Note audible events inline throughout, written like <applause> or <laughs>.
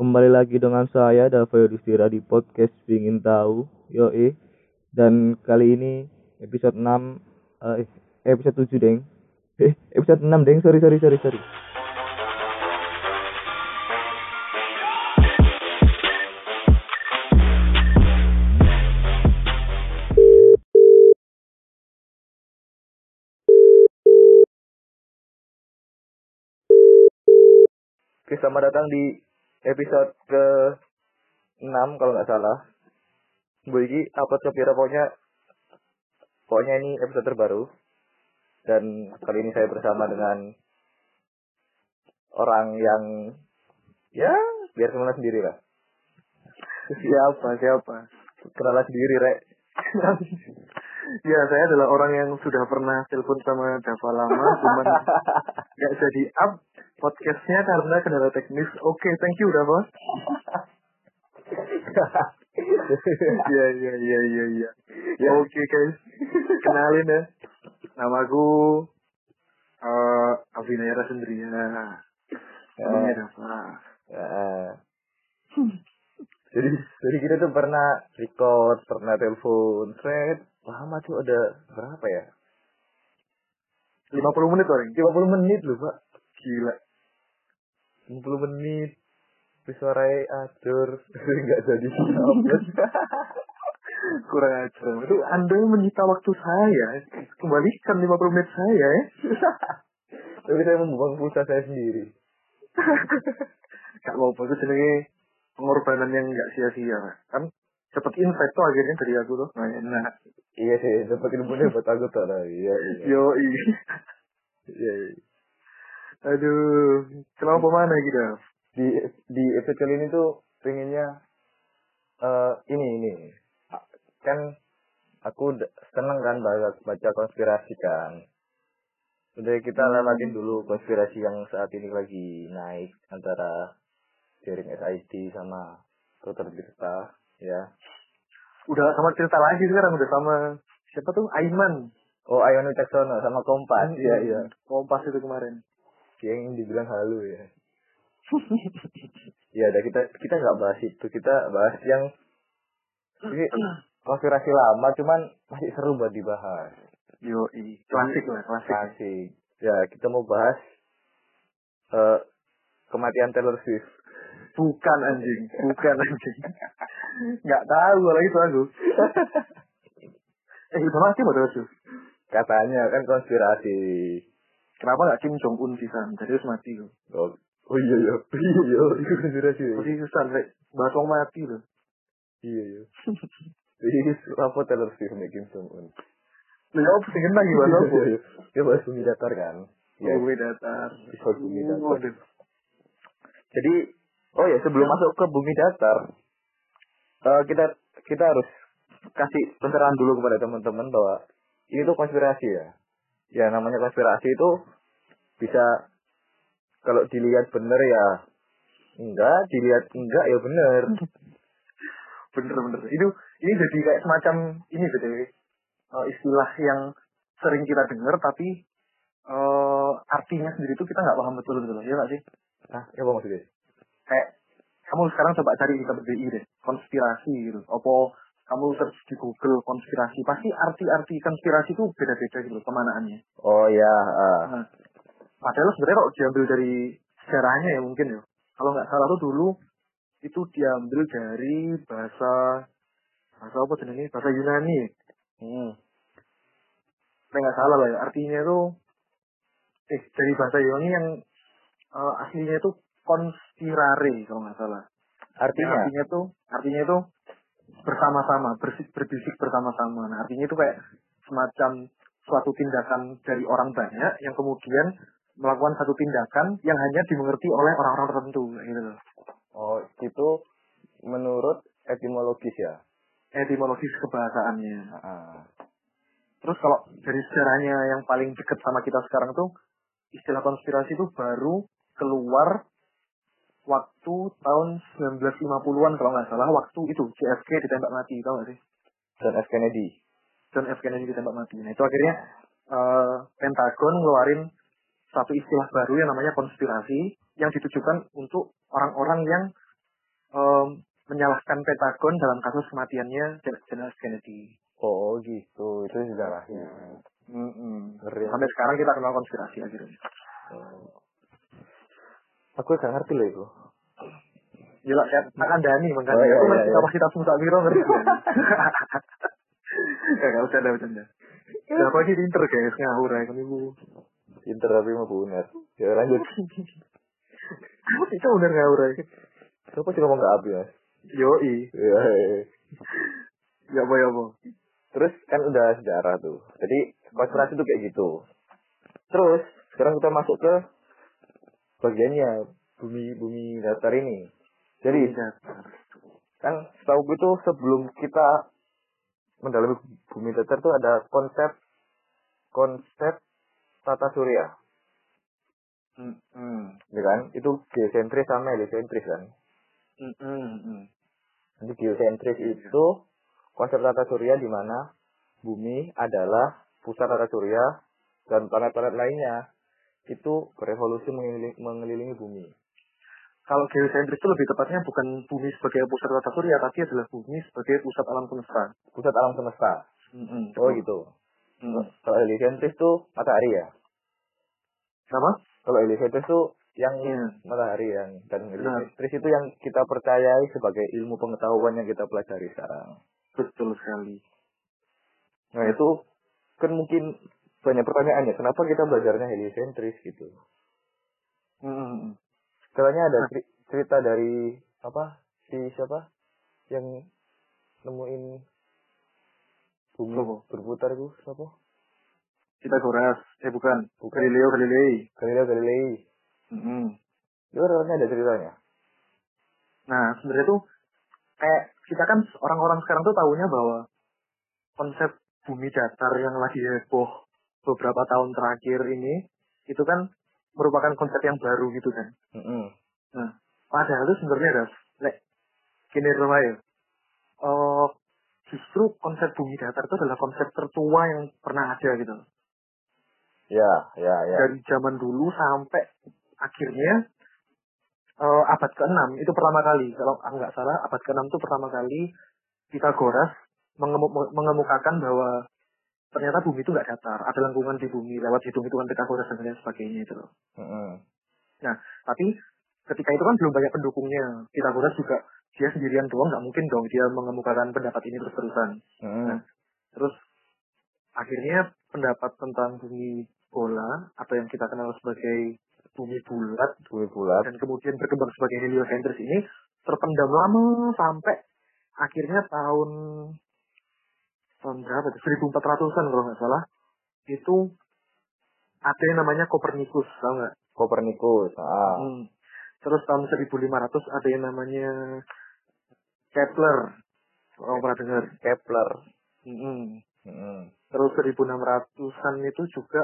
Kembali lagi dengan saya Dava Yudhistira di podcast Pingin Tahu. Yoi. Dan kali ini episode 6 eh, Episode 7 deng. Eh episode 6 deng. Sorry sorry sorry sorry. Oke, selamat datang di episode ke 6 kalau nggak salah. Gue ini upload ke Pira pokoknya pokoknya ini episode terbaru. Dan kali ini saya bersama dengan orang yang ya biar semua sendiri lah. Siapa, siapa? Kenalan sendiri, Rek. <laughs> Ya, saya adalah orang yang sudah pernah telepon sama Dava lama, cuman <laughs> nggak jadi up podcastnya karena kendala teknis. Oke, thank you Dava. <laughs> Iya, iya, iya, iya, iya. Ya. Oke guys, kenalin ya. Namaku uh, Avinaya Rasendria. Namanya Dava. Ya. jadi jadi kita tuh pernah record, pernah telepon, thread, lama tuh ada berapa ya? 50 menit orang. 50 menit loh, Pak. Gila. 50 menit Terus suaranya atur nggak jadi upload <laughs> Kurang ajar. Itu Anda menyita waktu saya. Kembalikan 50 menit saya ya. <laughs> tapi saya membuang pulsa saya sendiri <laughs> Gak mau apa itu jenenge pengorbanan yang gak sia-sia. Kan cepet insight tuh akhirnya dari aku tuh. Nah, enak. iya sih dapat ilmunya buat aku tuh lah iya iya Yo, iya, iya. Aduh, kenapa mana gitu? di di episode kali ini tuh pengennya eh ini ini kan aku seneng kan baca baca konspirasi kan udah kita Hmm. lewatin dulu konspirasi yang saat ini lagi naik antara jaring SID sama Dr. Tirta ya Udah sama cerita lagi sekarang udah sama siapa tuh Aiman. oh Ayon Wicaksono sama Kompas iya iya Kompas itu kemarin. yang dibilang halu ya <laughs> ya udah kita kita nggak bahas itu kita bahas yang ini konspirasi lama cuman masih seru buat dibahas Yo, klasik lah, klasik. Asik. Ya, kita mau bahas eh kematian Taylor Swift. Bukan anjing, bukan anjing. <laughs> Gak tahu lagi tuh aku. <laughs> eh, udah mati pada tuh. Katanya kan konspirasi. Kenapa gak Kim Jong Un sih San? Jadi harus mati loh. Oh, oh iya iya. Iya iya, itu konspirasi. ya. Masih susah, Rek. Bahas mati loh. Iya iya. Ini apa Taylor Swift nih Kim Jong Un? Lah apa sih kena gimana apa? Iya, iya. Dia bahas bumi datar kan. Iya. Gue datar. Bumi datar. Jadi, oh ya sebelum masuk ke bumi datar, eh, kita kita harus kasih pencerahan dulu kepada teman-teman bahwa ini tuh konspirasi ya. Ya namanya konspirasi itu bisa kalau dilihat bener ya enggak, dilihat enggak ya bener. <laughs> Bener-bener. Itu ini jadi kayak semacam ini eh, istilah yang sering kita dengar tapi eh artinya sendiri itu kita nggak paham betul gitu loh. Ya nggak sih? Nah, ya apa maksudnya? Kayak kamu sekarang coba cari di KBBI deh, konspirasi gitu. Apa kamu search di Google konspirasi, pasti arti-arti konspirasi itu beda-beda gitu kemanaannya. Oh ya, ah. Nah, padahal sebenarnya kalau diambil dari sejarahnya ya mungkin ya. Kalau nggak salah tuh dulu itu diambil dari bahasa bahasa apa jenisnya? Bahasa Yunani. Hmm. Nggak salah lah ya. Artinya itu eh dari bahasa Yunani yang eh, aslinya itu konspirare kalau nggak salah. Artinya, artinya tuh artinya itu bersama-sama, bersik, berbisik bersama-sama. Nah, artinya itu kayak semacam suatu tindakan dari orang banyak yang kemudian melakukan satu tindakan yang hanya dimengerti oleh orang-orang tertentu gitu loh. oh itu menurut etimologis ya. Etimologis kebahasaannya. Ah. Terus kalau dari sejarahnya yang paling dekat sama kita sekarang tuh istilah konspirasi itu baru keluar waktu tahun 1950-an kalau nggak salah waktu itu JFK ditembak mati tau gak sih? John F Kennedy. John F Kennedy ditembak mati. Nah itu akhirnya eh, Pentagon ngeluarin satu istilah baru yang namanya konspirasi yang ditujukan untuk orang-orang yang em, menyalahkan Pentagon dalam kasus kematiannya John F. Kennedy. Oh gitu, itu sejarahnya. Mm-mm. Ngeri. Sampai sekarang kita kenal konspirasi akhirnya. Oh. Aku gak ngerti loh itu. Gila, kan akan Dani makanya. Oh, iya, Aku iya, masih iya. kapasitas musa biro ngerti. <laughs> Ya gak usah ada bercanda. Siapa sih pinter guys ngawur ya kan ibu. Pinter tapi mau bener. Ya lanjut. Itu bener ngawur ya. Siapa sih ngomong gak habis mas? Yoi. Iya. iya. Ya apa ya apa. Terus kan udah sejarah tuh. Jadi konspirasi tuh kayak gitu. Terus sekarang kita masuk ke bagiannya bumi bumi datar ini. Jadi kan setahu gue tuh sebelum kita mendalami bumi datar tuh ada konsep konsep tata surya, Hmm. ya kan? Itu geosentris sama heliosentris kan. Hmm. Jadi geosentris itu konsep tata surya di mana bumi adalah pusat tata surya dan planet-planet lainnya itu berevolusi mengelilingi, mengelilingi bumi. Kalau geosentris itu lebih tepatnya bukan bumi sebagai pusat tata surya, tapi adalah bumi sebagai pusat alam semesta. Pusat alam semesta. Hmm. Oh gitu. Hmm. Kalau heliosentris tuh matahari ya. Kenapa? Kalau heliosentris tuh yang Iya. matahari yang dan Benar. heliosentris itu yang kita percayai sebagai ilmu pengetahuan yang kita pelajari sekarang. Betul sekali. Nah itu kan mungkin banyak pertanyaannya. Kenapa kita belajarnya heliosentris gitu? Hmm. Katanya ada ceri- cerita dari apa si siapa yang nemuin bumi Siapa? berputar itu siapa? Pitagoras. Eh bukan. Bukan. Galileo Galilei. Galileo Galilei. Hmm. Itu katanya ada ceritanya. Nah, sebenarnya tuh kayak kita kan orang-orang sekarang tuh tahunya bahwa konsep bumi datar yang lagi heboh beberapa tahun terakhir ini itu kan merupakan konsep yang baru gitu kan. Mm-mm. Padahal itu sebenarnya ada lek kini rumah ya. eh, justru konsep bumi datar itu adalah konsep tertua yang pernah ada gitu. Ya, ya, ya. Dari zaman dulu sampai akhirnya eh, abad ke-6 itu pertama kali kalau aku nggak salah abad ke-6 itu pertama kali Pitagoras mengemu- mengemukakan bahwa ternyata bumi itu nggak datar, ada lengkungan di bumi lewat hitung-hitungan Pitagoras dan lain sebagainya itu loh. Mm-mm. Tapi ketika itu kan belum banyak pendukungnya. Pitagoras juga dia sendirian doang nggak mungkin dong dia mengemukakan pendapat ini terus-terusan. Mm-mm. Terus akhirnya pendapat tentang bumi bola atau yang kita kenal sebagai bumi bulat Bumi bulat. dan kemudian berkembang sebagai heliosentris ini terpendam lama sampai akhirnya tahun tahun berapa tuh 1400-an kalau nggak salah itu ada yang namanya Copernicus tau nggak Kopernikus. Ah. Hmm. terus tahun 1500 ada yang namanya Kepler kalau pernah dengar Kepler. Hmm. Mm-mm. terus 1600-an itu juga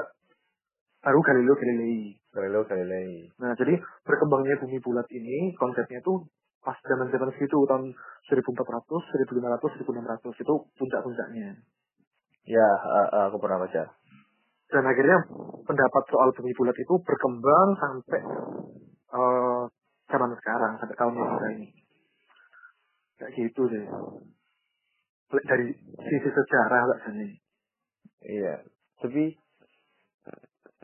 baru Galileo Galilei Galileo Galilei. Nah, jadi berkembangnya bumi bulat ini konsepnya itu pas zaman-zaman segitu tahun 1400, 1500, 1600 itu puncak-puncaknya. Ya, ah, ah, aku pernah baca. Dan akhirnya pendapat soal bumi bulat itu berkembang sampai eh, zaman sekarang, sampai tahun yang kita ini. Kayak gitu deh. Dari sisi sejarah bahasanya. Iya. Tapi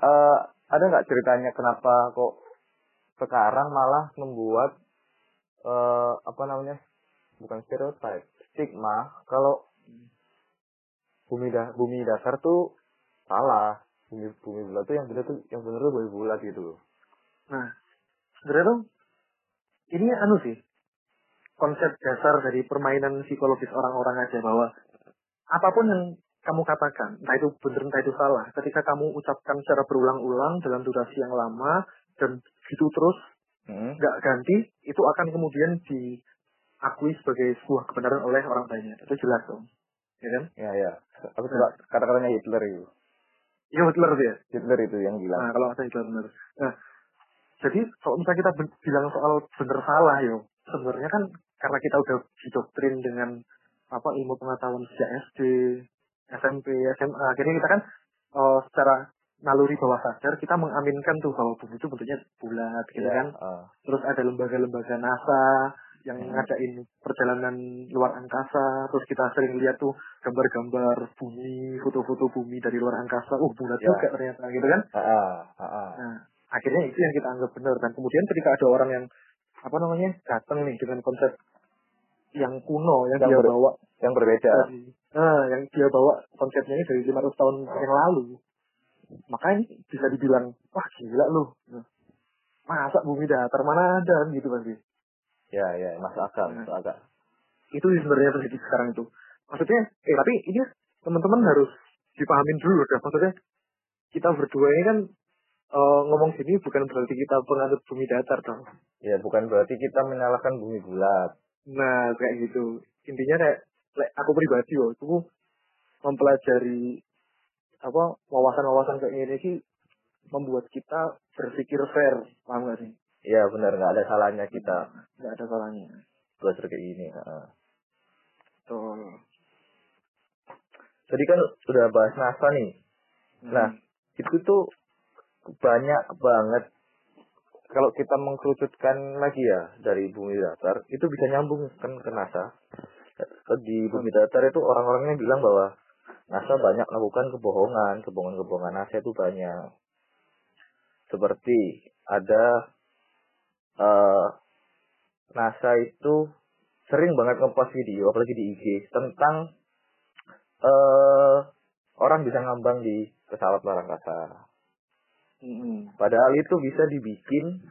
eh ada nggak ceritanya kenapa kok sekarang malah membuat eh apa namanya? Bukan stereotip, stigma kalau bumi dah bumi dasar tuh salah. Bumi bumi bulat tuh yang benar tuh yang benar tuh bumi bulat gitu loh. Nah, sebenarnya tuh ini anu sih konsep dasar dari permainan psikologis orang-orang aja bahwa apa pun yang kamu katakan, entah itu benar entah itu salah, ketika kamu ucapkan secara berulang-ulang dalam durasi yang lama dan gitu terus Hmm. nggak ganti, itu akan kemudian diakui sebagai sebuah kebenaran oleh orang banyak. Itu jelas dong, ya kan? Ya ya. Aku suka kata-katanya Hitler itu. Iya Hitler dia. Hitler itu yang bilang. Nah, kalau kata Hitler benar. Nah, jadi kalau misalnya kita bilang soal benar salah yo, sebenarnya kan karena kita udah didoktrin dengan apa ilmu pengetahuan sejak SD, SMP, SMA, akhirnya kita kan eh, secara naluri bawah sadar kita mengaminkan tuh bahwa bumi itu bentuknya bulat gitu Ya, kan. ah. Terus ada lembaga-lembaga NASA yang Hmm. ngadain perjalanan luar angkasa terus kita sering lihat tuh gambar-gambar bumi foto-foto bumi dari luar angkasa oh bulat Ya. juga ternyata gitu kan Ah, ah, ah. nah akhirnya itu yang kita anggap benar dan kemudian ketika ada orang yang apa namanya datang nih dengan konsep yang kuno yang, Yang dia ber- bawa Yang berbeda. dari nah yang dia bawa konsepnya ini dari 500 tahun yang lalu maka ini bisa dibilang wah gila lu masa bumi datar mana ada gitu pasti Ya, ya, masuk akal, Nah. masuk akal. itu sebenarnya terjadi sekarang itu maksudnya eh tapi ini teman-teman harus dipahamin dulu dah maksudnya kita berdua ini kan eh, ngomong sini bukan berarti kita penganut bumi datar dong Ya, bukan berarti kita menyalahkan bumi bulat. nah kayak gitu intinya kayak aku pribadi loh itu mempelajari apa wawasan-wawasan kayak gini sih membuat kita berpikir fair paham gak sih Ya, benar, nggak ada salahnya kita nggak ada salahnya belajar kayak gini. ah. tuh Jadi kan sudah bahas NASA nih. Nah, itu tuh banyak banget kalau kita mengkerucutkan lagi ya dari bumi datar itu bisa nyambung kan ke NASA di bumi datar itu orang-orangnya bilang bahwa NASA banyak melakukan kebohongan kebohongan-kebohongan NASA itu banyak seperti ada eh NASA itu sering banget ngepost video apalagi di IG tentang eh orang bisa ngambang di pesawat luar angkasa Mm-mm. Padahal itu bisa dibikin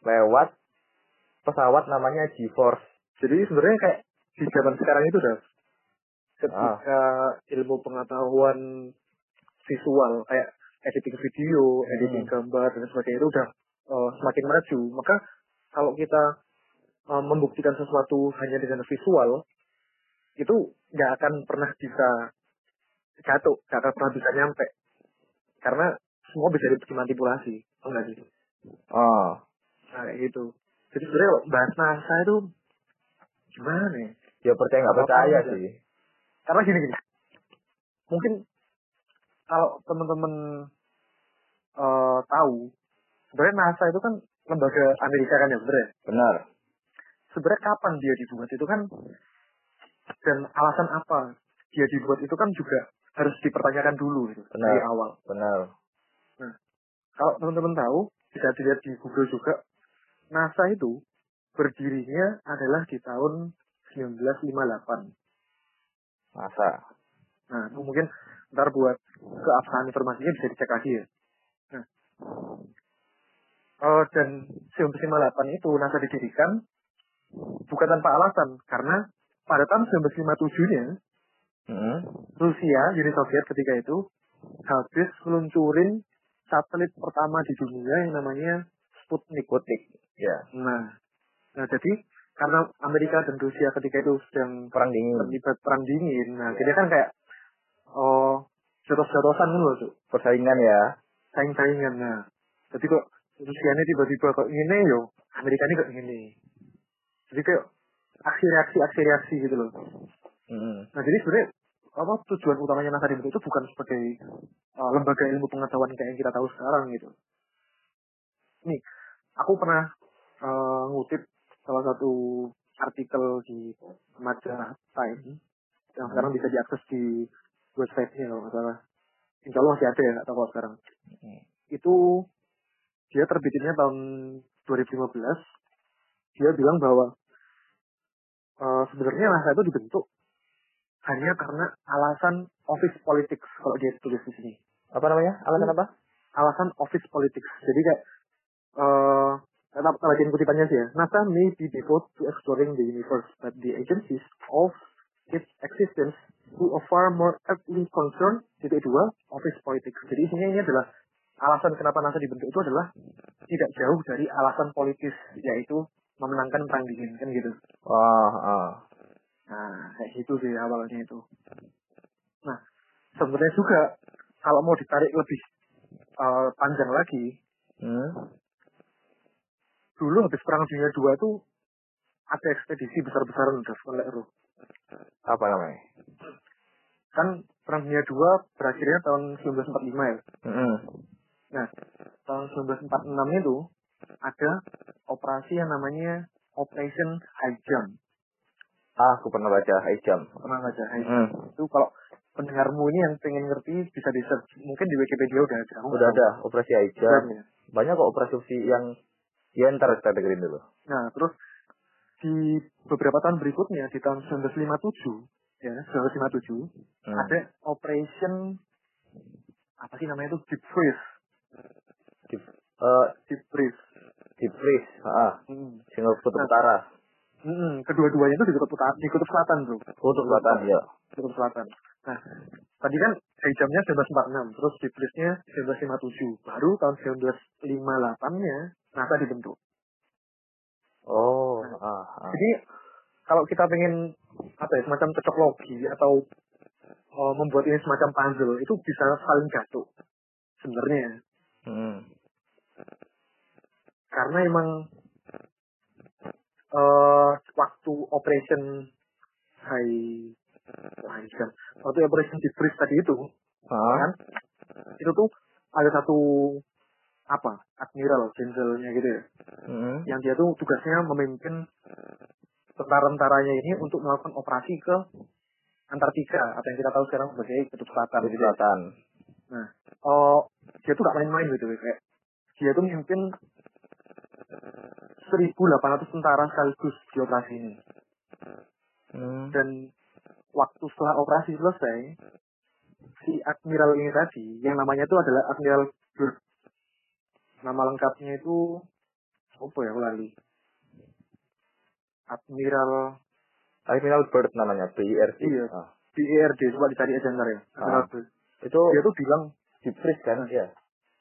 lewat pesawat namanya GeForce. jadi sebenarnya kayak di zaman sekarang itu dah ketika ilmu pengetahuan visual kayak editing video, editing gambar dan sebagainya itu udah eh, semakin maju. Maka kalau kita eh, membuktikan sesuatu hanya dengan visual itu nggak akan pernah bisa jatuh, nggak akan pernah bisa nyampe. Karena semua bisa dimanipulasi, enggak sih? Oh, Nah, kayak gitu. Jadi sebenarnya bahas NASA itu gimana ya? ya percaya nggak percaya aja. sih. Karena gini gini mungkin kalau teman-teman eh, tahu sebenarnya NASA itu kan lembaga Amerika kan ya sebenarnya Benar. sebenarnya kapan dia dibuat itu kan dan alasan apa dia dibuat itu kan juga harus dipertanyakan dulu gitu Benar. dari awal Benar. kalau teman-teman tahu bisa dilihat di Google juga NASA itu berdirinya adalah di tahun 1958 Masa. Nah, mungkin ntar buat keabsahan informasinya bisa dicek lagi ya. Nah, eh, dan 1958 itu NASA didirikan bukan tanpa alasan karena pada tahun 1957-nya Hmm. Rusia, Uni Soviet ketika itu habis meluncurin satelit pertama di dunia yang namanya Sputnik. Kutik. Ya. Nah, nah jadi karena Amerika dan Rusia ketika itu sedang Perang dingin. terlibat perang dingin, nah jadi kan kayak oh jotos-jotosan kan loh tuh, Persaingan ya. saing-saingan. Nah, jadi kok Rusia ini tiba-tiba kok ini yo, Amerika ini kok ini. Jadi kayak aksi reaksi aksi reaksi gitu loh. Hmm. Nah jadi sebenarnya apa tujuan utamanya NASA dibentuk itu bukan sebagai uh, lembaga ilmu pengetahuan kayak yang kita tahu sekarang gitu. Nih, aku pernah uh, ngutip salah satu artikel di majalah Time yang sekarang bisa diakses di website-nya kalau nggak salah. Insya Allah masih ada ya, nggak tahu kalau sekarang. Hmm. Itu dia terbitinnya tahun 2015. Dia bilang bahwa uh, sebenarnya NASA itu dibentuk hanya karena alasan office politics kalau dia tulis di sini. Apa namanya? Alasan apa? Alasan office politics. Jadi kayak eh tetap bagian kutipannya sih ya. NASA may be devoted to exploring the universe, but the agencies of its existence who are far more earthly concern titik dua office politics. Jadi isinya ini adalah alasan kenapa NASA dibentuk itu adalah tidak jauh dari alasan politis yaitu memenangkan perang dingin kan gitu. Oh, oh. Nah, kayak gitu sih awalnya itu. Nah, sebenarnya juga kalau mau ditarik lebih eh, panjang lagi, Hmm. Dulu habis perang dunia dua tuh ada ekspedisi besar-besaran udah oleh Ruh. Apa namanya? Kan perang dunia dua berakhirnya tahun 1945 ya. Hmm. Nah, tahun 1946 itu ada operasi yang namanya Operation High Jump. Ah, aku pernah baca high jump. Pernah baca High. Jump? Itu kalau pendengarmu ini yang pengen ngerti bisa di search. Mungkin di Wikipedia udah ada. Udah ada operasi high jump. Ya. Banyak kok operasi yang ya ntar kita dengerin dulu. Nah, terus di beberapa tahun berikutnya di tahun 1957 ya 1957 Hmm. ada operation apa sih namanya itu deep freeze Di, eh, deep freeze di freeze, ah, hmm. single kutub Nah. utara, Hmm, kedua-duanya itu di kutub utara di kutub selatan bro kutub selatan ya. kutub selatan nah tadi kan jamnya 1946 terus freeze-nya 1957 baru tahun 1958 nya NASA dibentuk Oh, ah, ah. jadi kalau kita pengen apa ya semacam cocok logi atau uh, membuat ini semacam puzzle itu bisa saling jatuh sebenarnya Hmm. karena emang uh, waktu operation high jam waktu operation deep freeze tadi itu Ah, kan itu tuh ada satu apa admiral jenderalnya gitu ya hmm. yang dia tuh tugasnya memimpin tentara-tentaranya ini untuk melakukan operasi ke Antartika atau yang kita tahu sekarang sebagai Kutub Selatan Kutub gitu ya. selatan. Oh, dia tuh gak main-main gitu kayak dia tuh memimpin 1.800 tentara sekaligus di operasi ini Hmm. dan waktu setelah operasi selesai si admiral ini tadi yang namanya itu adalah Admiral Byrd nama lengkapnya itu apa ya lali Admiral Admiral Bird namanya, BIRD. Iya. Ah. BERD coba dicari aja ntar ya Admiral Ah. Itu dia tuh bilang freeze kan? Iya.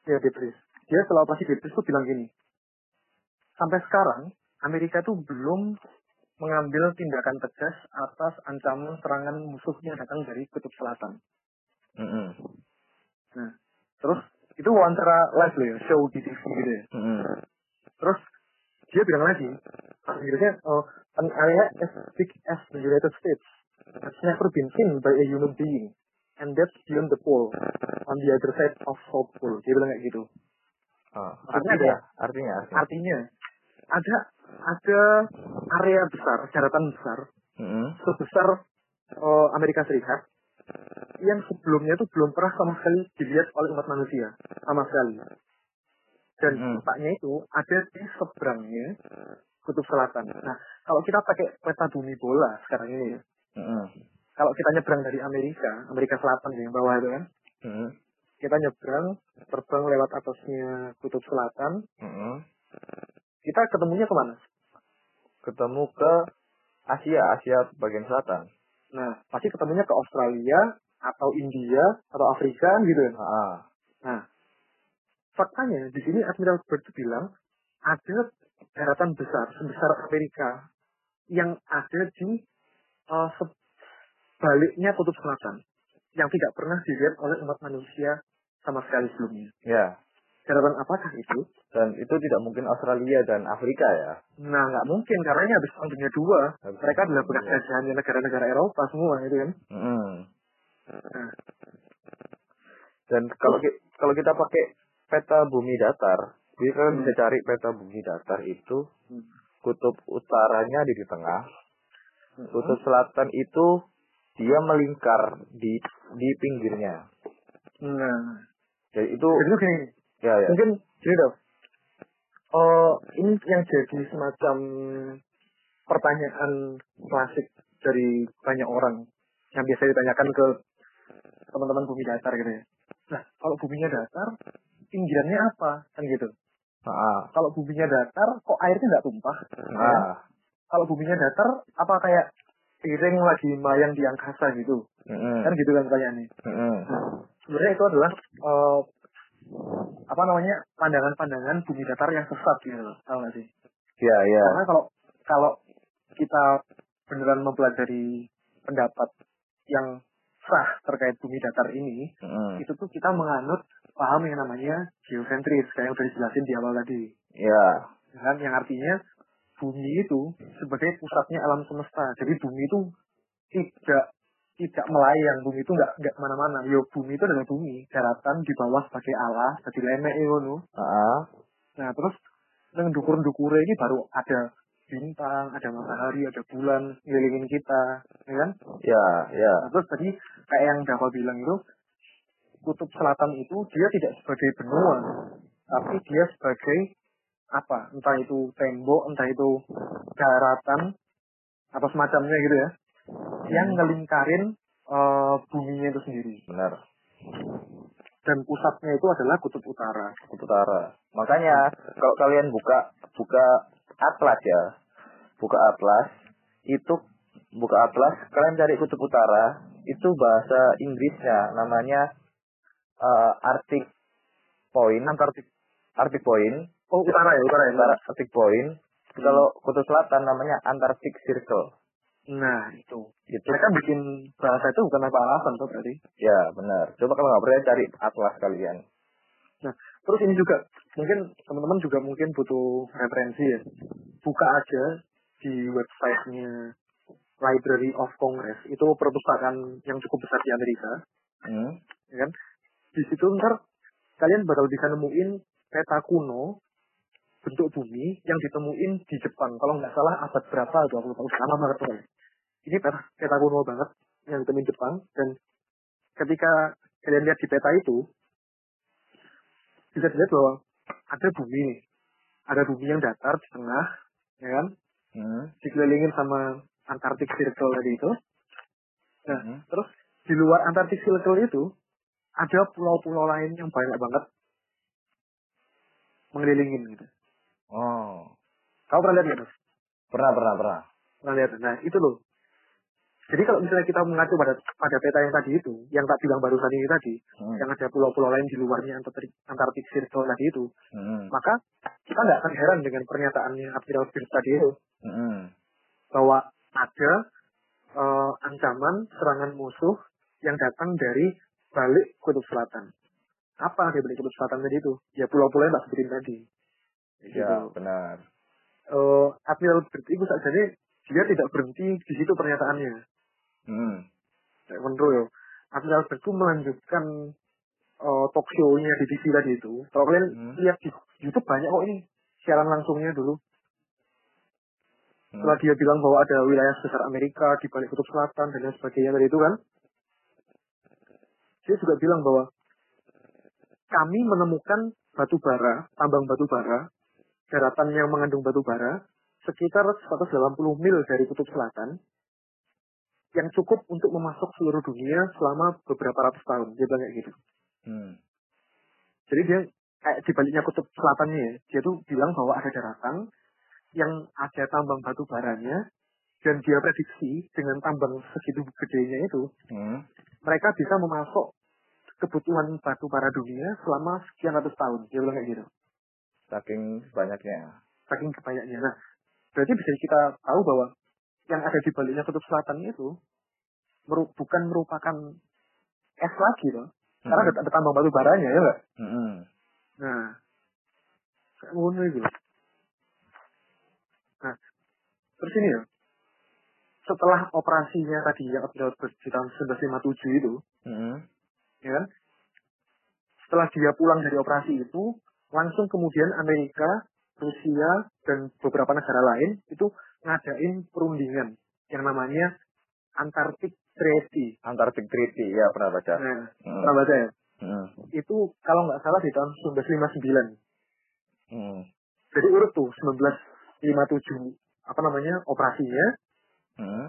ya depres dia setelah operasi depres tuh bilang gini sampai sekarang Amerika tuh belum mengambil tindakan tegas atas ancaman serangan musuhnya datang dari kutub selatan Hmm. terus itu wawancara live loh ya show di TV gitu ya Hmm. terus dia bilang lagi Inggrisnya oh, an area as big as the United States has never been seen by a human being and that's beyond the pole on the other side of South Pole dia bilang kayak gitu Ah. Maksudnya Artinya, artinya, artinya. artinya ada ada area besar daratan besar Hmm. sebesar eh, Amerika Serikat yang sebelumnya itu belum pernah sama sekali dilihat oleh umat manusia sama sekali dan Hmm. letaknya itu ada di seberangnya kutub selatan. Nah, kalau kita pakai peta bumi bola sekarang ini, ya, Hmm. kalau kita nyebrang dari Amerika, Amerika Selatan yang bawah itu kan, Hmm. kita nyebrang, terbang lewat atasnya kutub selatan, Hmm. Kita ketemunya ke mana? Ketemu ke Asia, Asia bagian selatan. Nah, pasti ketemunya ke Australia atau India atau Afrika kan gitu ya. Ah. Nah, faktanya di sini Admiral Byrd bilang ada daratan besar sebesar Amerika yang ada di eh, sebaliknya kutub selatan yang tidak pernah dilihat oleh umat manusia sama sekali sebelumnya. Ya. Daratan apakah itu? Dan itu tidak mungkin Australia dan Afrika ya. Nah, nggak mungkin karena ini habis perang dunia dua. Habis Mereka adalah bekas jajahannya negara-negara Eropa semua gitu kan. Hmm. Nah, Dan kalau kalau kita pakai peta bumi datar, kita kan Hmm. bisa cari peta bumi datar itu Hmm. kutub utaranya di di tengah, Hmm. kutub selatan itu dia melingkar di di pinggirnya. nah, Jadi itu jadi itu gini, ya ya. mungkin gini dong. Oh, ini yang jadi semacam pertanyaan klasik dari banyak orang yang biasa ditanyakan ke teman-teman bumi datar gitu ya. Nah, kalau buminya datar, pinggirannya apa? Kan gitu. Ah, Kalau buminya datar, kok airnya nggak tumpah? ah. Kalau buminya datar, apa kayak piring lagi mayang di angkasa gitu? Mm-mm. Kan gitu kan pertanyaannya. Mm-mm. Nah, sebenarnya itu adalah eh, apa namanya pandangan-pandangan bumi datar yang sesat gitu loh, tahu nggak sih? Ya ya. Karena kalau kalau kita beneran mempelajari pendapat yang sah terkait bumi datar ini, Mm-mm. itu tuh kita menganut paham yang namanya geosentris kayak yang udah dijelasin di awal tadi, Ya. ya kan? Yang artinya bumi itu sebagai pusatnya alam semesta. Jadi bumi itu tidak tidak melayang, bumi itu nggak nggak ke mana-mana. Yo bumi itu adalah bumi, daratan di bawah sebagai Allah, jadi lemek ngono. Ah. Nah terus yang dukur-dukur ini baru ada bintang, ada matahari, ada bulan ngelilingin kita, ya kan? Ya, ya. Nah, terus tadi kayak yang Dava bilang itu, kutub selatan itu dia tidak sebagai benua, tapi dia sebagai apa? Entah itu tembok, entah itu daratan, apa semacamnya gitu ya, yang ngelingkarin eh, buminya itu sendiri. Benar. Dan pusatnya itu adalah kutub utara. Kutub Utara. Makanya kalau kalian buka buka atlas ya, buka atlas itu buka atlas kalian cari kutub utara itu bahasa Inggrisnya namanya eh, Arctic Point, Antartik. Arctic Point, Oh, utara ya, utara ya. utara Arctic Point. Kalau kutub selatan namanya Antarctic Circle. Nah, itu. Itu Mereka bikin bahasa itu bukan apa alasan tuh berarti. ya benar. Coba kalau nggak percaya cari atlas kalian. Terus ini juga mungkin teman-teman juga mungkin butuh referensi ya. Buka aja di websitenya Library of Congress. Itu perpustakaan yang cukup besar di Amerika. Hmm. Ya kan? Di situ ntar kalian bakal bisa nemuin peta kuno bentuk bumi yang ditemuin di Jepang. Kalau nggak salah abad berapa atau aku lupa. Lama banget tuh. Ini peta, peta kuno banget yang ditemuin Jepang. Dan ketika kalian lihat di peta itu, bisa dilihat bahwa ada bumi nih. Ada bumi yang datar di tengah, ya kan? Hmm. Dikelilingin sama Antarctic Circle tadi itu. Nah, Hmm. terus di luar Antarctic Circle itu ada pulau-pulau lain yang banyak banget mengelilingin gitu. Oh. Kamu pernah lihat nggak? Pernah, pernah, pernah. Pernah lihat? Nah, itu loh. Jadi kalau misalnya kita mengacu pada pada peta yang tadi itu, yang tak bilang barusan ini tadi, Hmm. yang ada pulau-pulau lain di luarnya Antarctic Circle tadi itu, Hmm. maka kita nggak akan heran dengan pernyataannya Admiral Byrd tadi itu Hmm. bahwa ada eh, ancaman serangan musuh yang datang dari balik kutub selatan. Apa di balik kutub selatan tadi itu? Ya pulau-pulau yang tak sebutin tadi. Ya, Gitu. benar. Eh, Admiral Byrd itu saja dia tidak berhenti di situ pernyataannya. Hmm. Kayak menurut yo, Admiral Byrd itu melanjutkan eh, talk show-nya di TV tadi itu. Kalau kalian Hmm. lihat di YouTube banyak kok ini siaran langsungnya dulu. Hmm. Setelah dia bilang bahwa ada wilayah sebesar Amerika di balik kutub selatan dan lain sebagainya tadi itu kan. Dia juga bilang bahwa kami menemukan batu bara, tambang batu bara, daratan yang mengandung batu bara, sekitar 180 mil dari kutub selatan, yang cukup untuk memasok seluruh dunia selama beberapa ratus tahun. Dia bilang kayak gitu. Hmm. Jadi dia kayak di baliknya kutub selatannya ya, dia tuh bilang bahwa ada daratan yang ada tambang batu baranya dan dia prediksi dengan tambang segitu gedenya itu Hmm. mereka bisa memasok kebutuhan batu bara dunia selama sekian ratus tahun. Dia bilang kayak gitu. Saking banyaknya. Saking kebanyaknya. Nah, berarti bisa kita tahu bahwa yang ada di baliknya kutub selatan itu meru- bukan merupakan es lagi loh. Karena ada, ada tambang batu baranya ya enggak? Hmm. Nah, kayak ngono itu. Nah, terus ini ya, setelah operasinya tadi yang di tahun 1957 itu, Hmm. ya kan, setelah dia pulang dari operasi itu, langsung kemudian Amerika, Rusia, dan beberapa negara lain itu ngadain perundingan yang namanya Antarctic Treaty. Antarctic Treaty, ya pernah baca. Nah, Hmm. pernah baca ya? Hmm. Itu kalau nggak salah di tahun 1959. Hmm. Jadi urut tuh 1957 apa namanya operasinya Hmm.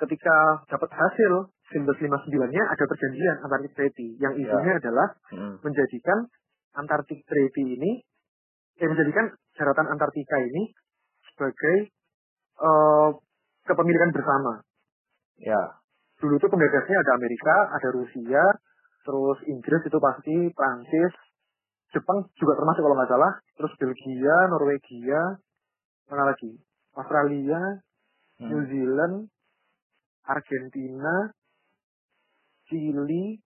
ketika dapat hasil 1959-nya ada perjanjian Antarctic Treaty yang isinya adalah Hmm. menjadikan Antarctic Treaty ini eh, menjadikan daratan Antartika ini sebagai eh, kepemilikan bersama. Ya. Dulu tuh penggagasnya ada Amerika, ada Rusia, terus Inggris itu pasti, Prancis, Jepang juga termasuk kalau nggak salah, terus Belgia, Norwegia, mana lagi? Australia, New Hmm. Zealand, Argentina, Chili,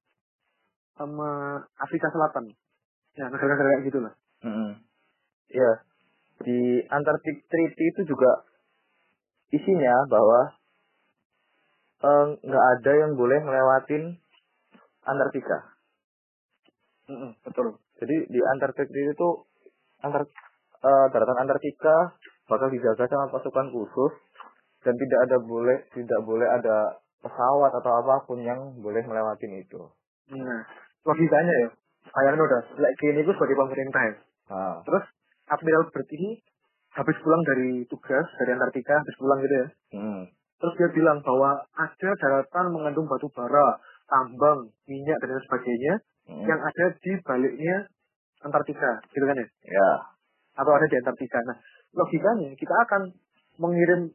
sama Afrika Selatan. Ya, negara-negara kayak gitu lah. Hmm. Ya. Di Antarctic Treaty itu juga isinya bahwa eh, nggak ada yang boleh ngelewatin Antartika. betul. Jadi di Antarctic Treaty itu antar eh, daratan Antartika bakal dijaga sama pasukan khusus dan tidak ada boleh tidak boleh ada pesawat atau apa pun yang boleh melewati itu. Nah, logikanya ya, bayangin udah, like gini itu sebagai pemerintah ya. Nah, Terus Admiral Byrd ini habis pulang dari tugas dari Antartika, habis pulang gitu ya. hmm, Terus dia bilang bahwa ada daratan mengandung batu bara, tambang, minyak dan lain sebagainya hmm, yang ada di baliknya Antartika, gitu kan ya? ya, Atau ada di Antartika. Nah, logikanya kita akan mengirim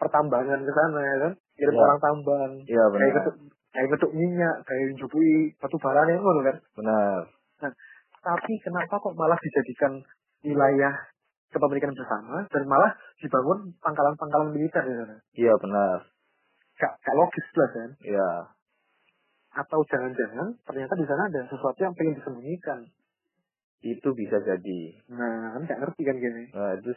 pertambangan ke sana ya kan? Kirim Ya. orang tambang, iya kayak benar, ngetuk, kayak ngetuk minyak, kayak njupui batu bara ngono kan? benar, Tapi kenapa kok malah dijadikan wilayah kepemilikan bersama dan malah dibangun pangkalan-pangkalan militer di sana? iya benar, Gak, gak logis lah kan? iya, Atau jangan-jangan ternyata di sana ada sesuatu yang pengen disembunyikan. itu bisa jadi. Nah, kan gak ngerti kan gini. Nah, itu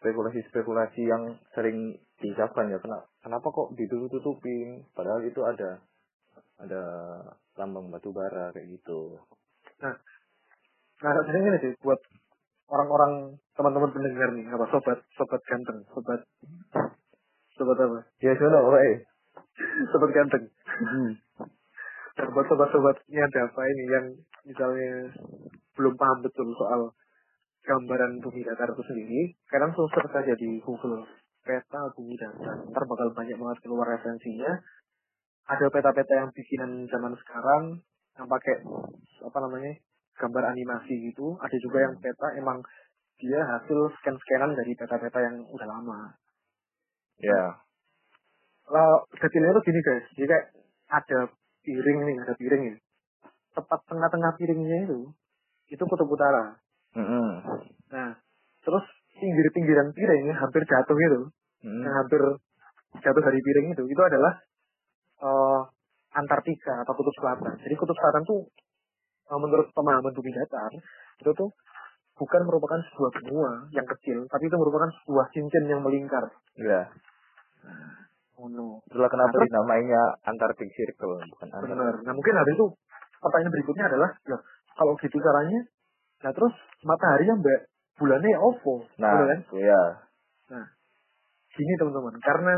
spekulasi-spekulasi yang sering diucapkan ya. Kenapa, kenapa kok ditutup-tutupin? Padahal itu ada ada lambang batu bara kayak gitu. Nah, jadi gini sih buat orang-orang teman-teman pendengar nih, apa sobat, sobat ganteng, sobat, sobat apa? Ya, sono, woi. <laughs> sobat ganteng. Dan buat sobat-sobatnya ada apa ini yang misalnya belum paham betul soal gambaran bumi datar itu sendiri, sekarang search saja di Google peta bumi datar. Ntar bakal banyak banget keluar referensinya. Ada peta-peta yang bikinan zaman sekarang yang pakai apa namanya gambar animasi gitu. Ada juga yang peta emang dia hasil scan-scanan dari peta-peta yang udah lama. Ya, Lah, detailnya tuh gini guys, jadi kayak ada piring nih, ada piring ya. Tepat tengah-tengah piringnya itu, itu kutub utara. mm Nah, terus pinggir-pinggiran piring hampir jatuh gitu, yang hampir jatuh dari piring itu, itu adalah eh, Antartika atau kutub selatan. Jadi kutub selatan tuh eh, menurut pemahaman bumi datar itu tuh bukan merupakan sebuah benua yang kecil, tapi itu merupakan sebuah cincin yang melingkar. ya. Oh no. Itulah kenapa Nah, dinamainya Antarctic Circle, bukan Antarctic. Benar. Nah mungkin habis itu pertanyaan berikutnya adalah, ya kalau gitu caranya, nah terus matahari yang mbak bulannya ya OVO, Nah, kan? itu ya. Gini teman-teman, karena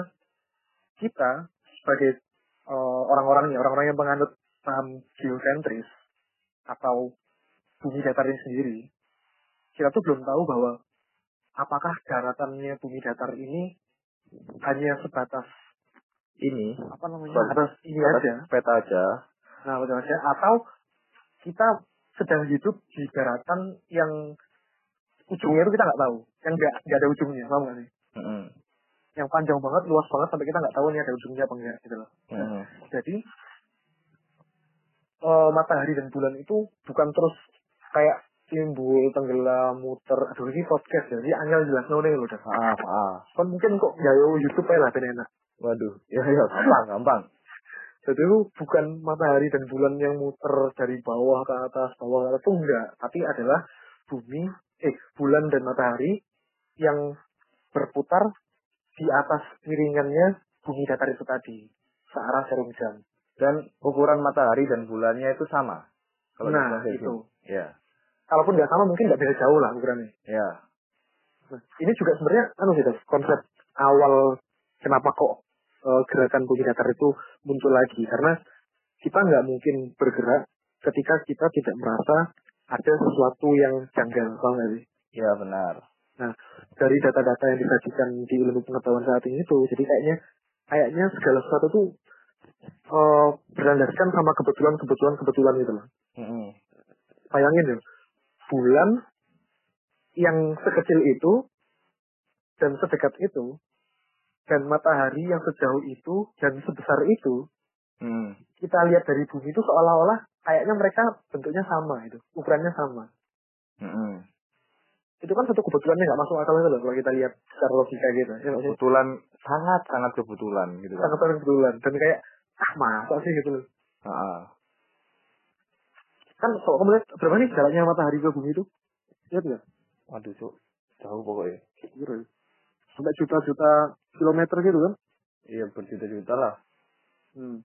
kita sebagai eh, orang-orang nih, orang-orang yang menganut paham geosentris atau bumi datar ini sendiri, kita tuh belum tahu bahwa apakah daratannya bumi datar ini hanya sebatas Ini, apa namanya Sebatas- atas ini aja peta aja. Nah, betul aja. Atau kita sedang hidup di daratan yang ujungnya itu kita nggak tahu, yang nggak nggak ada ujungnya, paham nggak sih? Mm-mm. Yang panjang banget, luas banget sampai kita nggak tahu ini ada ujungnya apa enggak gitu loh. Mm-mm. Jadi eh, matahari dan bulan itu bukan terus kayak timbul, tenggelam, muter. Aduh ini podcast ya, jadi angel jelas nih loh dah. Maaf, maaf. Kan mungkin kok ya yo YouTube aja lah ben enak. Waduh, <laughs> ya ya gampang, gampang. Jadi itu bukan matahari dan bulan yang muter dari bawah ke atas, bawah ke atas itu enggak, tapi adalah bumi, eh bulan dan matahari yang berputar di atas piringannya bumi datar itu tadi, searah jarum jam. Dan ukuran matahari dan bulannya itu sama. nah, kita itu. Ya, Kalaupun nggak sama mungkin nggak beda jauh lah ukurannya. ya. Nah, ini juga sebenarnya anu gitu, konsep awal kenapa kok eh, gerakan bumi datar itu muncul lagi karena kita nggak mungkin bergerak ketika kita tidak merasa ada sesuatu yang janggal, paham nggak sih? Ya benar. Dari data-data yang disajikan di ilmu pengetahuan saat ini tuh, jadi kayaknya kayaknya segala sesuatu tuh eh, berlandaskan sama kebetulan-kebetulan kebetulan gitu loh. Mm-mm. Bayangin ya, bulan yang sekecil itu dan sedekat itu dan matahari yang sejauh itu dan sebesar itu Hmm. kita lihat dari bumi itu seolah-olah kayaknya mereka bentuknya sama itu ukurannya sama Mm-mm. itu kan satu kebetulannya nggak masuk akal itu loh kalau kita lihat secara logika gitu ya? Kebetulan sangat sangat kebetulan gitu kan. sangat sangat kebetulan dan kayak ah masa sih gitu loh Ah, kan kalau kamu lihat berapa nih jaraknya matahari ke bumi itu lihat nggak Waduh, cuk. Jauh pokoknya. Kira ya. sampai juta-juta kilometer gitu kan Iya, berjuta-juta lah. Hmm.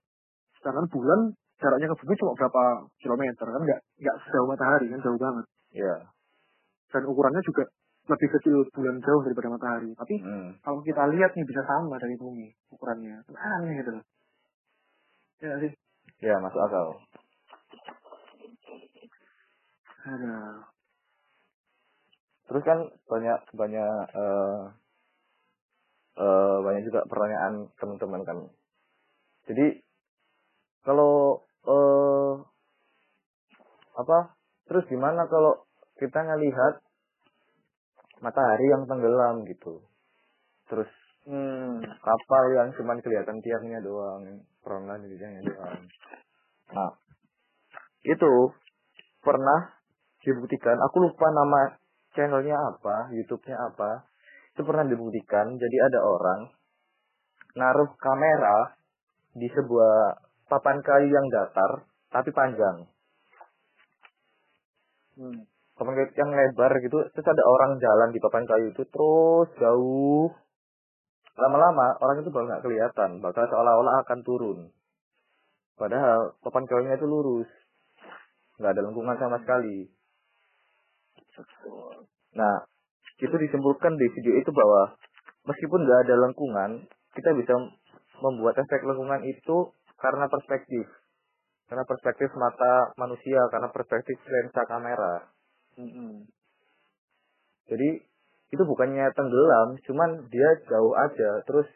Sedangkan bulan jaraknya ke bumi cuma berapa kilometer kan nggak nggak sejauh matahari kan jauh banget Iya. dan ukurannya juga lebih kecil bulan jauh daripada matahari. Tapi Hmm. kalau kita lihat nih bisa sama dari bumi ukurannya. Aneh gitu loh. Ya sih. Ya, masuk akal. Ada. Terus kan banyak banyak eh eh, banyak juga pertanyaan teman-teman kan. Jadi kalau eh apa? Terus gimana kalau kita ngelihat matahari yang tenggelam gitu? Terus Hmm. kapal yang cuma kelihatan tiangnya doang, di tiangnya doang. Nah, itu pernah dibuktikan. Aku lupa nama channelnya apa, YouTube-nya apa. Itu pernah dibuktikan. Jadi ada orang naruh kamera di sebuah papan kayu yang datar tapi panjang. Hmm. Papan kayu yang lebar gitu. Terus ada orang jalan di papan kayu itu terus jauh. Lama-lama orang itu bakal nggak kelihatan, bakal seolah-olah akan turun. Padahal papan kayunya itu lurus, nggak ada lengkungan sama sekali. Nah, itu disimpulkan di video itu bahwa meskipun nggak ada lengkungan, kita bisa membuat efek lengkungan itu karena perspektif. Karena perspektif mata manusia, karena perspektif lensa kamera. Hmm. Jadi itu bukannya tenggelam, cuman dia jauh aja. Terus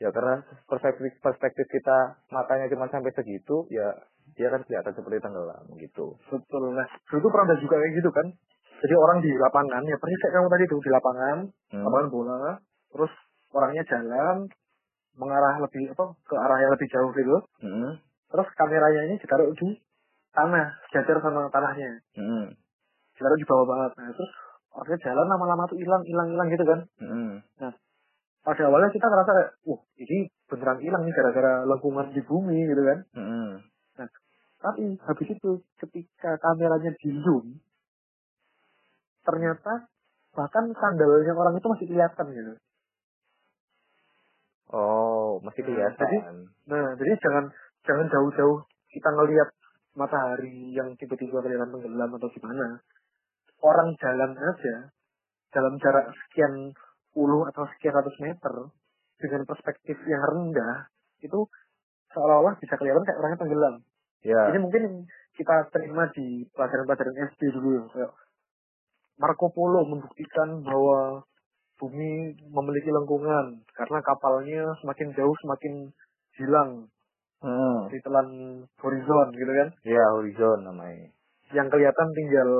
ya karena perspektif perspektif kita matanya cuma sampai segitu, ya dia kan kelihatan seperti tenggelam gitu. Betul. Nah, dulu tuh pernah juga kayak gitu kan. Jadi orang di lapangan, ya persis kayak kamu tadi tuh di lapangan, Hmm. lapangan bola, terus orangnya jalan mengarah lebih apa ke arah yang lebih jauh gitu. Hmm. Terus kameranya ini ditaruh di tanah, sejajar sama tanahnya. Hmm. Ditaruh di bawah banget. Nah, terus orangnya jalan lama-lama tuh hilang, hilang, hilang gitu kan. Hmm. Pada awalnya kita ngerasa kayak, wah ini beneran hilang nih gara-gara lengkungan di bumi gitu kan. Hmm. Tapi habis itu ketika kameranya di zoom, ternyata bahkan sandalnya orang itu masih kelihatan gitu. Oh, masih Nah, kelihatan. Nah, jadi jangan jangan jauh-jauh kita ngelihat matahari yang tiba-tiba kelihatan tenggelam atau gimana. Orang jalan aja dalam jarak sekian puluh atau sekian ratus meter dengan perspektif yang rendah itu seolah-olah bisa kelihatan kayak orangnya tenggelam. Ya. Ini mungkin kita terima di pelajaran-pelajaran SD dulu ya. Kayak Marco Polo membuktikan bahwa bumi memiliki lengkungan karena kapalnya semakin jauh semakin hilang Hmm. di telan horizon gitu kan. Ya, horizon namanya. Yang kelihatan tinggal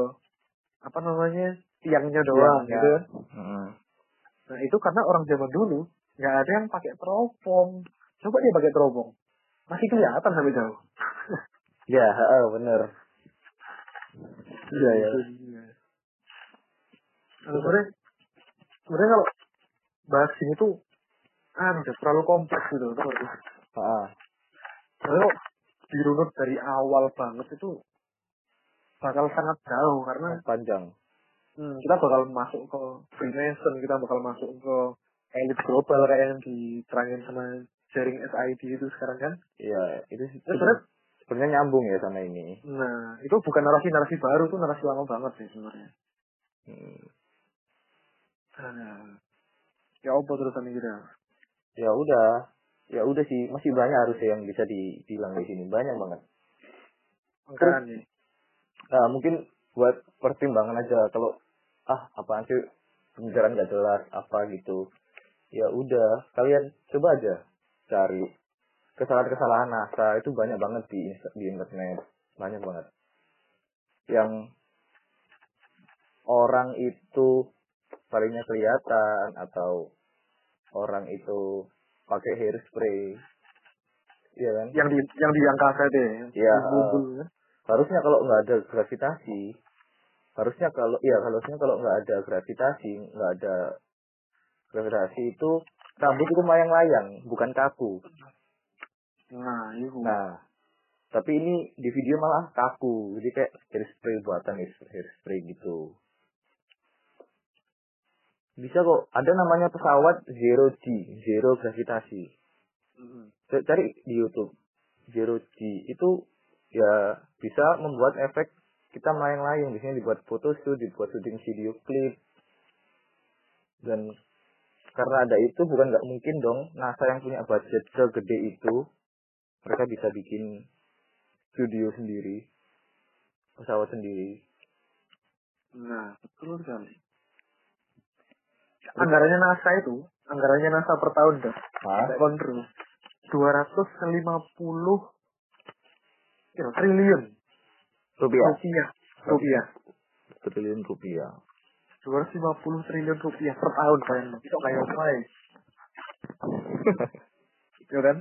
apa namanya tiangnya doang Tiangnya. gitu kan. Hmm. Nah itu karena orang zaman dulu nggak ada yang pakai teropong. Coba dia pakai teropong, masih kelihatan sampai jauh. Ya, heeh, bener. Iya, ya. Nah, sebenarnya sebenarnya kalau bahas ini tuh ah udah terlalu kompleks gitu sih? Heeh. Kalau dirunut dari awal banget itu bakal sangat jauh karena Panjang. hmm, kita bakal masuk ke Freemason, kita bakal masuk ke elit global kayak yang diterangin sama jaring SID itu sekarang kan. Iya, itu Itu sebenarnya sebenarnya nyambung ya sama ini. nah itu bukan narasi-narasi baru tuh narasi lama banget sih sebenarnya. Hmm. Nah, ya apa terusan kita? Ya udah, ya udah sih, masih banyak harusnya yang bisa dibilang di sini, banyak banget. Makanya. Nah, mungkin buat pertimbangan aja kalau ah apaan sih pembicaraan gak jelas apa gitu. Ya udah, kalian coba aja cari kesalahan-kesalahan NASA itu banyak banget di di internet, banyak banget. Yang orang itu palingnya kelihatan atau orang itu pakai hairspray, iya kan? Yang di yang di angkasa deh. Iya, Bubul kan. harusnya kalau nggak ada gravitasi harusnya kalau iya harusnya kalau nggak ada gravitasi nggak ada gravitasi itu rambut itu layang-layang bukan kaku Nah, itu. nah tapi ini di video malah kaku jadi kayak hairspray buatan hair- hairspray gitu bisa kok ada namanya pesawat zero G zero gravitasi. Mm. C- cari di YouTube. Zero G itu ya bisa membuat efek kita melayang-layang biasanya dibuat foto shoot dibuat syuting video klip. Dan karena ada itu bukan nggak mungkin dong. NASA yang punya budget segede itu mereka bisa bikin studio sendiri pesawat sendiri. Nah, betul sekali. Anggarannya NASA itu, anggarannya NASA per tahun tuh, Hah? kontrol 250 ya, triliun rupiah rupiah. Rupiah. triliun rupiah 250 triliun rupiah per tahun kalian. Itu kayak apa <laughs> ya? ya kan?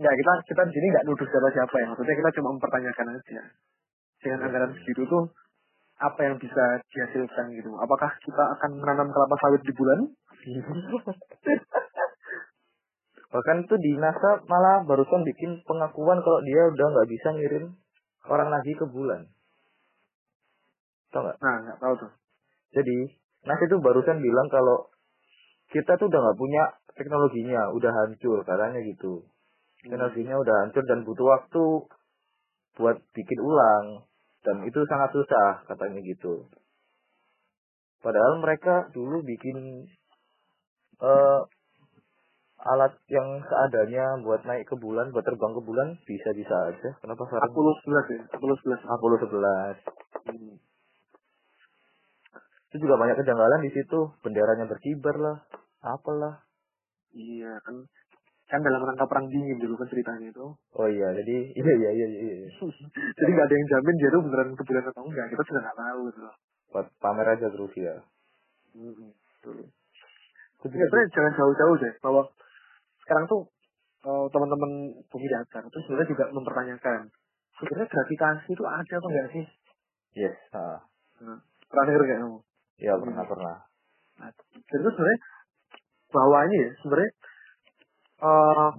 Nggak, kita kita di sini nggak nuduh siapa siapa ya. Maksudnya kita cuma mempertanyakan aja. Dengan anggaran segitu tuh apa yang bisa dihasilkan gitu. Apakah kita akan menanam kelapa sawit di bulan? <laughs> bahkan tuh di NASA malah barusan bikin pengakuan kalau dia udah nggak bisa ngirim orang lagi ke bulan tau nggak Nah, nggak tahu tuh. jadi NASA itu barusan bilang kalau kita tuh udah nggak punya teknologinya udah hancur katanya gitu teknologinya udah hancur dan butuh waktu buat bikin ulang dan itu sangat susah katanya gitu. Padahal mereka dulu bikin eh, alat yang seadanya buat naik ke bulan buat terbang ke bulan bisa bisa aja. Kenapa sekarang? Apollo 11 ya, Apollo 11. Apollo 11 Hmm. itu juga banyak kejanggalan di situ. Benderanya berkibar lah apalah. Iya kan kan dalam rangka perang dingin dulu kan ceritanya itu. oh iya jadi iya iya iya iya, iya. <laughs> Jadi nggak ada yang jamin dia tuh beneran ke bulan atau enggak. Kita sudah nggak tahu gitu. buat pamer aja terus ya Hmm. Betul. Ya, jangan jauh-jauh deh bahwa sekarang tuh eh, teman-teman bumi datar itu sebenarnya juga mempertanyakan sebenarnya gravitasi itu ada apa enggak sih? yes ah. Terakhir kayak kamu. ya pernah pernah Jadi itu sebenarnya bahwa ini ya sebenarnya eh,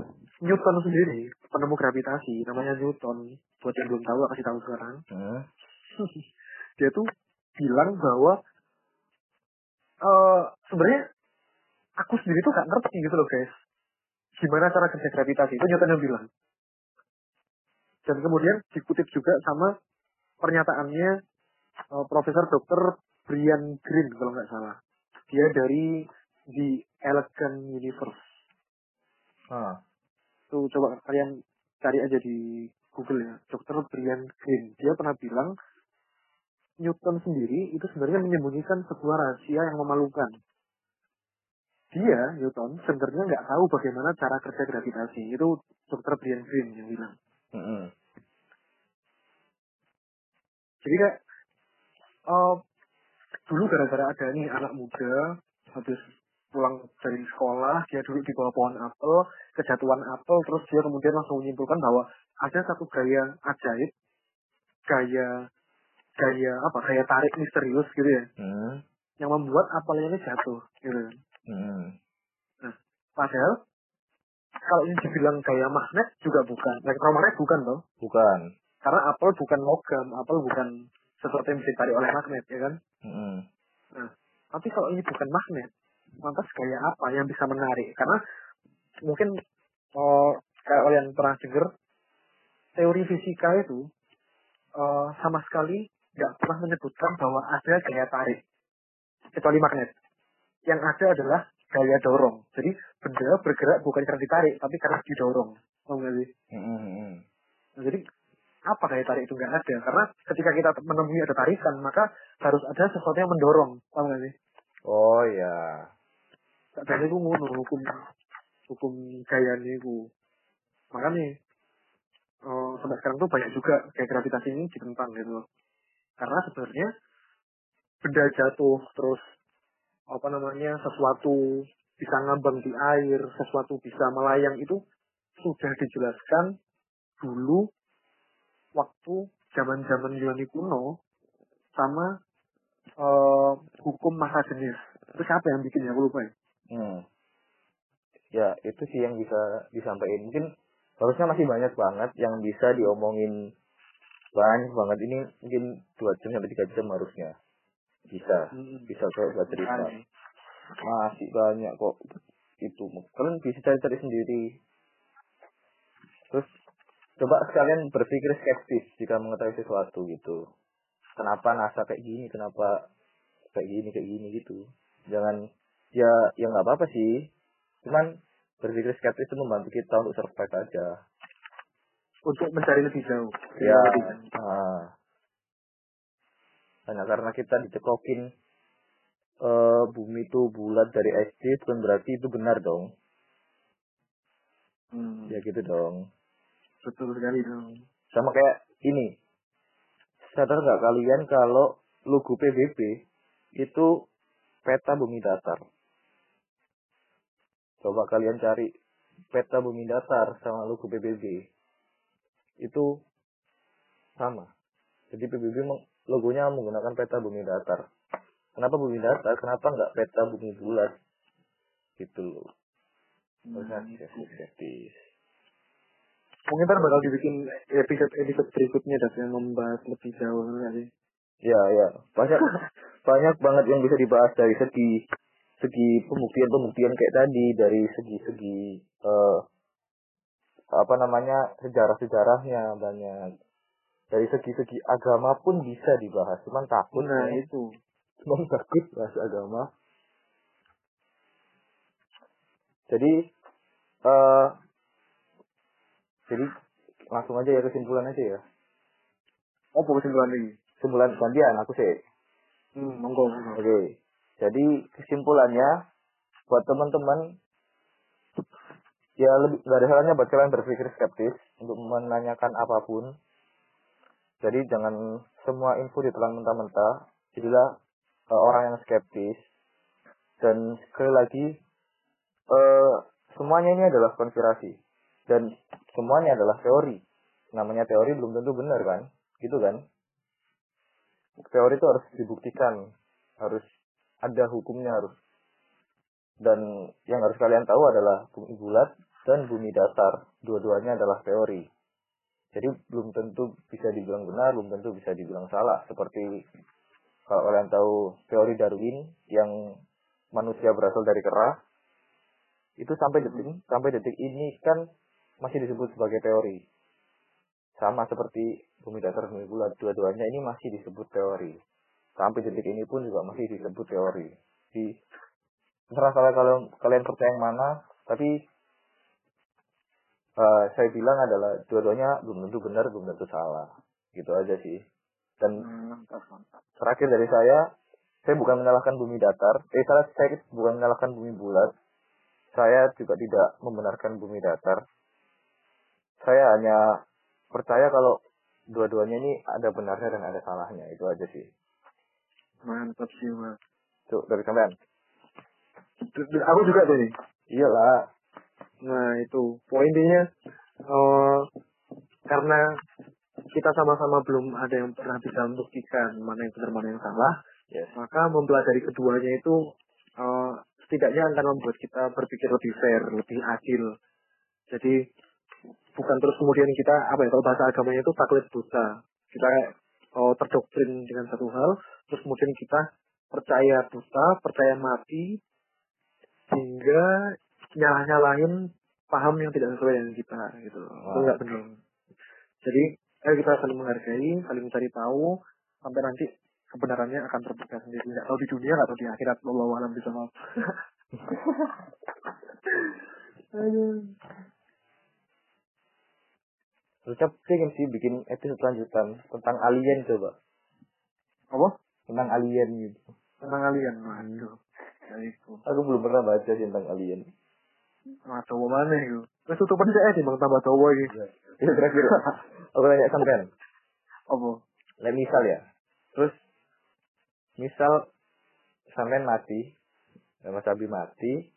Newton sendiri penemu gravitasi namanya Newton. Buat yang belum tahu kasih tahu sekarang. Hmm. <laughs> dia tuh bilang bahwa eh sebenarnya aku sendiri tuh gak ngerti gitu loh guys. Gimana cara kerja gravitasi? Itu Newton yang bilang. Dan kemudian dikutip juga sama pernyataannya eh, Profesor Dr. Brian Greene kalau nggak salah. Dia dari The Elegant Universe ah. tuh coba kalian cari aja di Google ya Dr. Brian Greene dia pernah bilang Newton sendiri itu sebenarnya menyembunyikan sebuah rahasia yang memalukan dia Newton sebenarnya nggak tahu bagaimana cara kerja gravitasi itu Dr. Brian Greene yang bilang Mm-mm. jadi kayak eh, dulu gara-gara ada nih anak muda habis pulang dari sekolah dia duduk di bawah pohon apel kejatuhan apel terus dia kemudian langsung menyimpulkan bahwa ada satu gaya ajaib gaya gaya apa gaya tarik misterius gitu ya Hmm. yang membuat apelnya ini jatuh gitu. Hmm. padahal kalau ini dibilang gaya magnet juga bukan elektromagnet bukan loh bukan karena apel bukan logam apel bukan sesuatu yang bisa ditarik oleh magnet ya kan Mm-mm. Tapi kalau ini bukan magnet, lantas gaya apa yang bisa menarik? Karena mungkin oh, kayak kalian pernah dengar teori fisika itu eh, sama sekali nggak pernah menyebutkan bahwa ada gaya tarik kecuali magnet. Yang ada adalah gaya dorong. Jadi benda bergerak bukan karena ditarik, tapi karena didorong. Tahu nggak sih? Mm-mm. Nah, jadi apa gaya tarik itu nggak ada? Karena ketika kita menemui ada tarikan, maka harus ada sesuatu yang mendorong. Tahu nggak sih? oh ya Dan itu ngono hukum hukum gaya niku. Makanya eh, sampai sekarang tuh banyak juga kayak gravitasi ini ditentang gitu. Karena sebenarnya benda jatuh terus apa namanya sesuatu bisa ngambang di air, sesuatu bisa melayang itu sudah dijelaskan dulu waktu zaman-zaman Yunani kuno sama eh, hukum masa jenis. Itu siapa yang bikin ya? Aku lupa ya. Hmm. Ya, itu sih yang bisa disampaikan. Mungkin harusnya masih banyak banget yang bisa diomongin. Banyak banget. Ini mungkin dua jam sampai tiga jam harusnya bisa bisa kayak buat cerita. Masih banyak kok itu. Kalian bisa cari-cari sendiri. Terus coba sekalian berpikir skeptis jika mengetahui sesuatu gitu. Kenapa NASA kayak gini? Kenapa kayak gini kayak gini gitu? Jangan ya ya nggak apa-apa sih. Cuman berpikir skeptis itu membantu kita untuk survive aja. Untuk mencari lebih jauh. Ya. Lebih jauh. ah. hanya karena kita dicekokin eh bumi itu bulat dari SD bukan berarti itu benar dong. Hmm, ya gitu dong. Betul sekali dong. Sama kayak ini. Sadar nggak kalian kalau logo PBB itu peta bumi datar coba kalian cari peta bumi datar sama logo PBB itu sama. Jadi PBB logonya menggunakan peta bumi datar. Kenapa bumi datar? Kenapa nggak peta bumi bulat? Gitu loh. Hmm. mungkin ntar bakal dibikin episode episode berikutnya dan yang membahas lebih jauh sih? Ya, ya. Banyak <laughs> banyak banget yang bisa dibahas dari segi segi pembuktian-pembuktian kayak tadi, dari segi-segi eh apa namanya sejarah-sejarahnya banyak. Dari segi-segi agama pun bisa dibahas, cuman takut nah ya. itu cuman takut bahas agama. Jadi eh jadi langsung aja ya kesimpulan aja ya. oh kesimpulan lagi Kesimpulan gantian aku sih. hmm, monggo monggo Oke. Jadi kesimpulannya buat teman-teman ya lebih ada salahnya buat kalian berpikir skeptis untuk menanyakan apa pun. Jadi jangan semua info ditelan mentah-mentah. Jadilah eh, orang yang skeptis. Dan sekali lagi eh semuanya ini adalah konspirasi dan semuanya adalah teori. Namanya teori belum tentu benar kan? Gitu kan? Teori itu harus dibuktikan, harus ada hukumnya harus. Dan yang harus kalian tahu adalah bumi bulat dan bumi datar. Dua-duanya adalah teori. Jadi belum tentu bisa dibilang benar, belum tentu bisa dibilang salah. Seperti kalau kalian tahu teori Darwin yang manusia berasal dari kera, itu sampai detik sampai detik ini kan masih disebut sebagai teori. Sama seperti bumi datar bumi bulat, dua-duanya ini masih disebut teori. Sampai detik ini pun juga masih disebut teori. Di terserah kalau kalian kalian percaya yang mana, tapi eh, saya bilang adalah dua-duanya belum tentu benar, belum tentu salah. Gitu aja sih. Dan Hmm, terakhir dari saya, saya bukan menyalahkan bumi datar. Eh, salah saya bukan menyalahkan bumi bulat. Saya juga tidak membenarkan bumi datar. Saya hanya percaya kalau dua-duanya ini ada benarnya dan ada salahnya. Itu aja sih. Mantap sih mas Tuh, dari d- aku juga nih Iyalah. Nah itu poinnya eh karena kita sama-sama belum ada yang pernah bisa membuktikan mana yang benar mana yang salah, Yes. maka mempelajari keduanya itu eh, setidaknya akan membuat kita berpikir lebih fair, lebih adil. Jadi bukan terus kemudian kita apa ya kalau bahasa agamanya itu taklid buta. Kita oh, terdoktrin dengan satu hal, terus kemudian kita percaya buta, percaya mati, hingga nyalah-nyalahin paham yang tidak sesuai dengan kita gitu loh. Itu nggak benar. Jadi ayo kita saling menghargai, saling mencari tahu sampai nanti kebenarannya akan terbuka sendiri. Nggak tahu di dunia, nggak tahu di akhirat. Wallahu alam bisa Terusnya pengen sih bikin episode lanjutan tentang alien coba. Apa? Tentang alien gitu. Tentang alien. Waduh. Ya itu. Aku belum pernah baca sih tentang alien. Nah, coba mana itu? Terus tutupan sih eh bang tambah coba ini. Itu terakhir. Aku tanya sampean. Apa? Lah misal ya. Terus misal sampean mati, Mas Abi mati,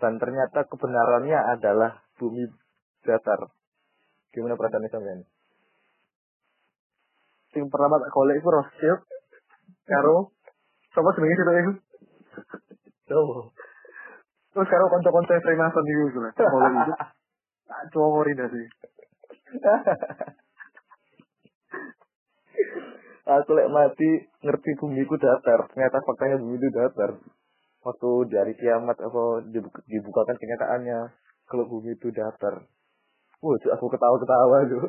dan ternyata kebenarannya adalah bumi datar. Gimana perasaan sampean? Yang pertama tak golek itu Rothschild. Karo. Sama sebenarnya sih itu. Oh. Terus karo konco-konco Freemason itu gitu lah. Golek itu. <laughs> Tak coba sih. Aku lek mati ngerti bumiku datar. Ternyata faktanya bumi itu datar. Waktu di hari kiamat apa dibuka- dibukakan kenyataannya kalau bumi itu datar. Wah, tuh aku ketawa-ketawa tuh.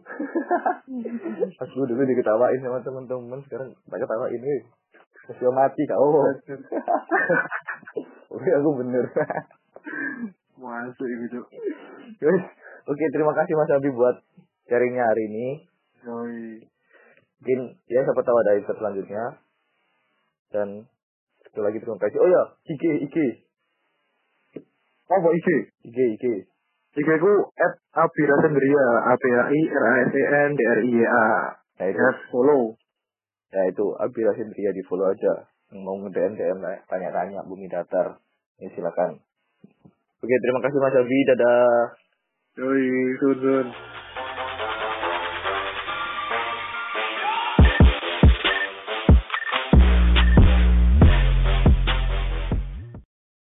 aku <laughs> dulu diketawain sama teman-teman, sekarang tak ketawain. eh. Sosio mati kau. <laughs> Oke, aku bener. Masuk gitu. Guys, oke terima kasih Mas Abi buat sharingnya hari ini. Yoi. Mungkin ya siapa tahu ada episode selanjutnya. Dan sekali lagi terima kasih. Oh ya, IG, IG, Apa IG? IG, IG. IG ku at Abira Sendria, A B A I R A S E N D R I Y A. Ya itu, Yes, follow. ya itu Abira Sindria di follow aja. Yang mau nge-DM, DM, tanya-tanya bumi datar. Ya silakan. Oke, terima kasih Mas Abi. Dadah. Yoi, sun.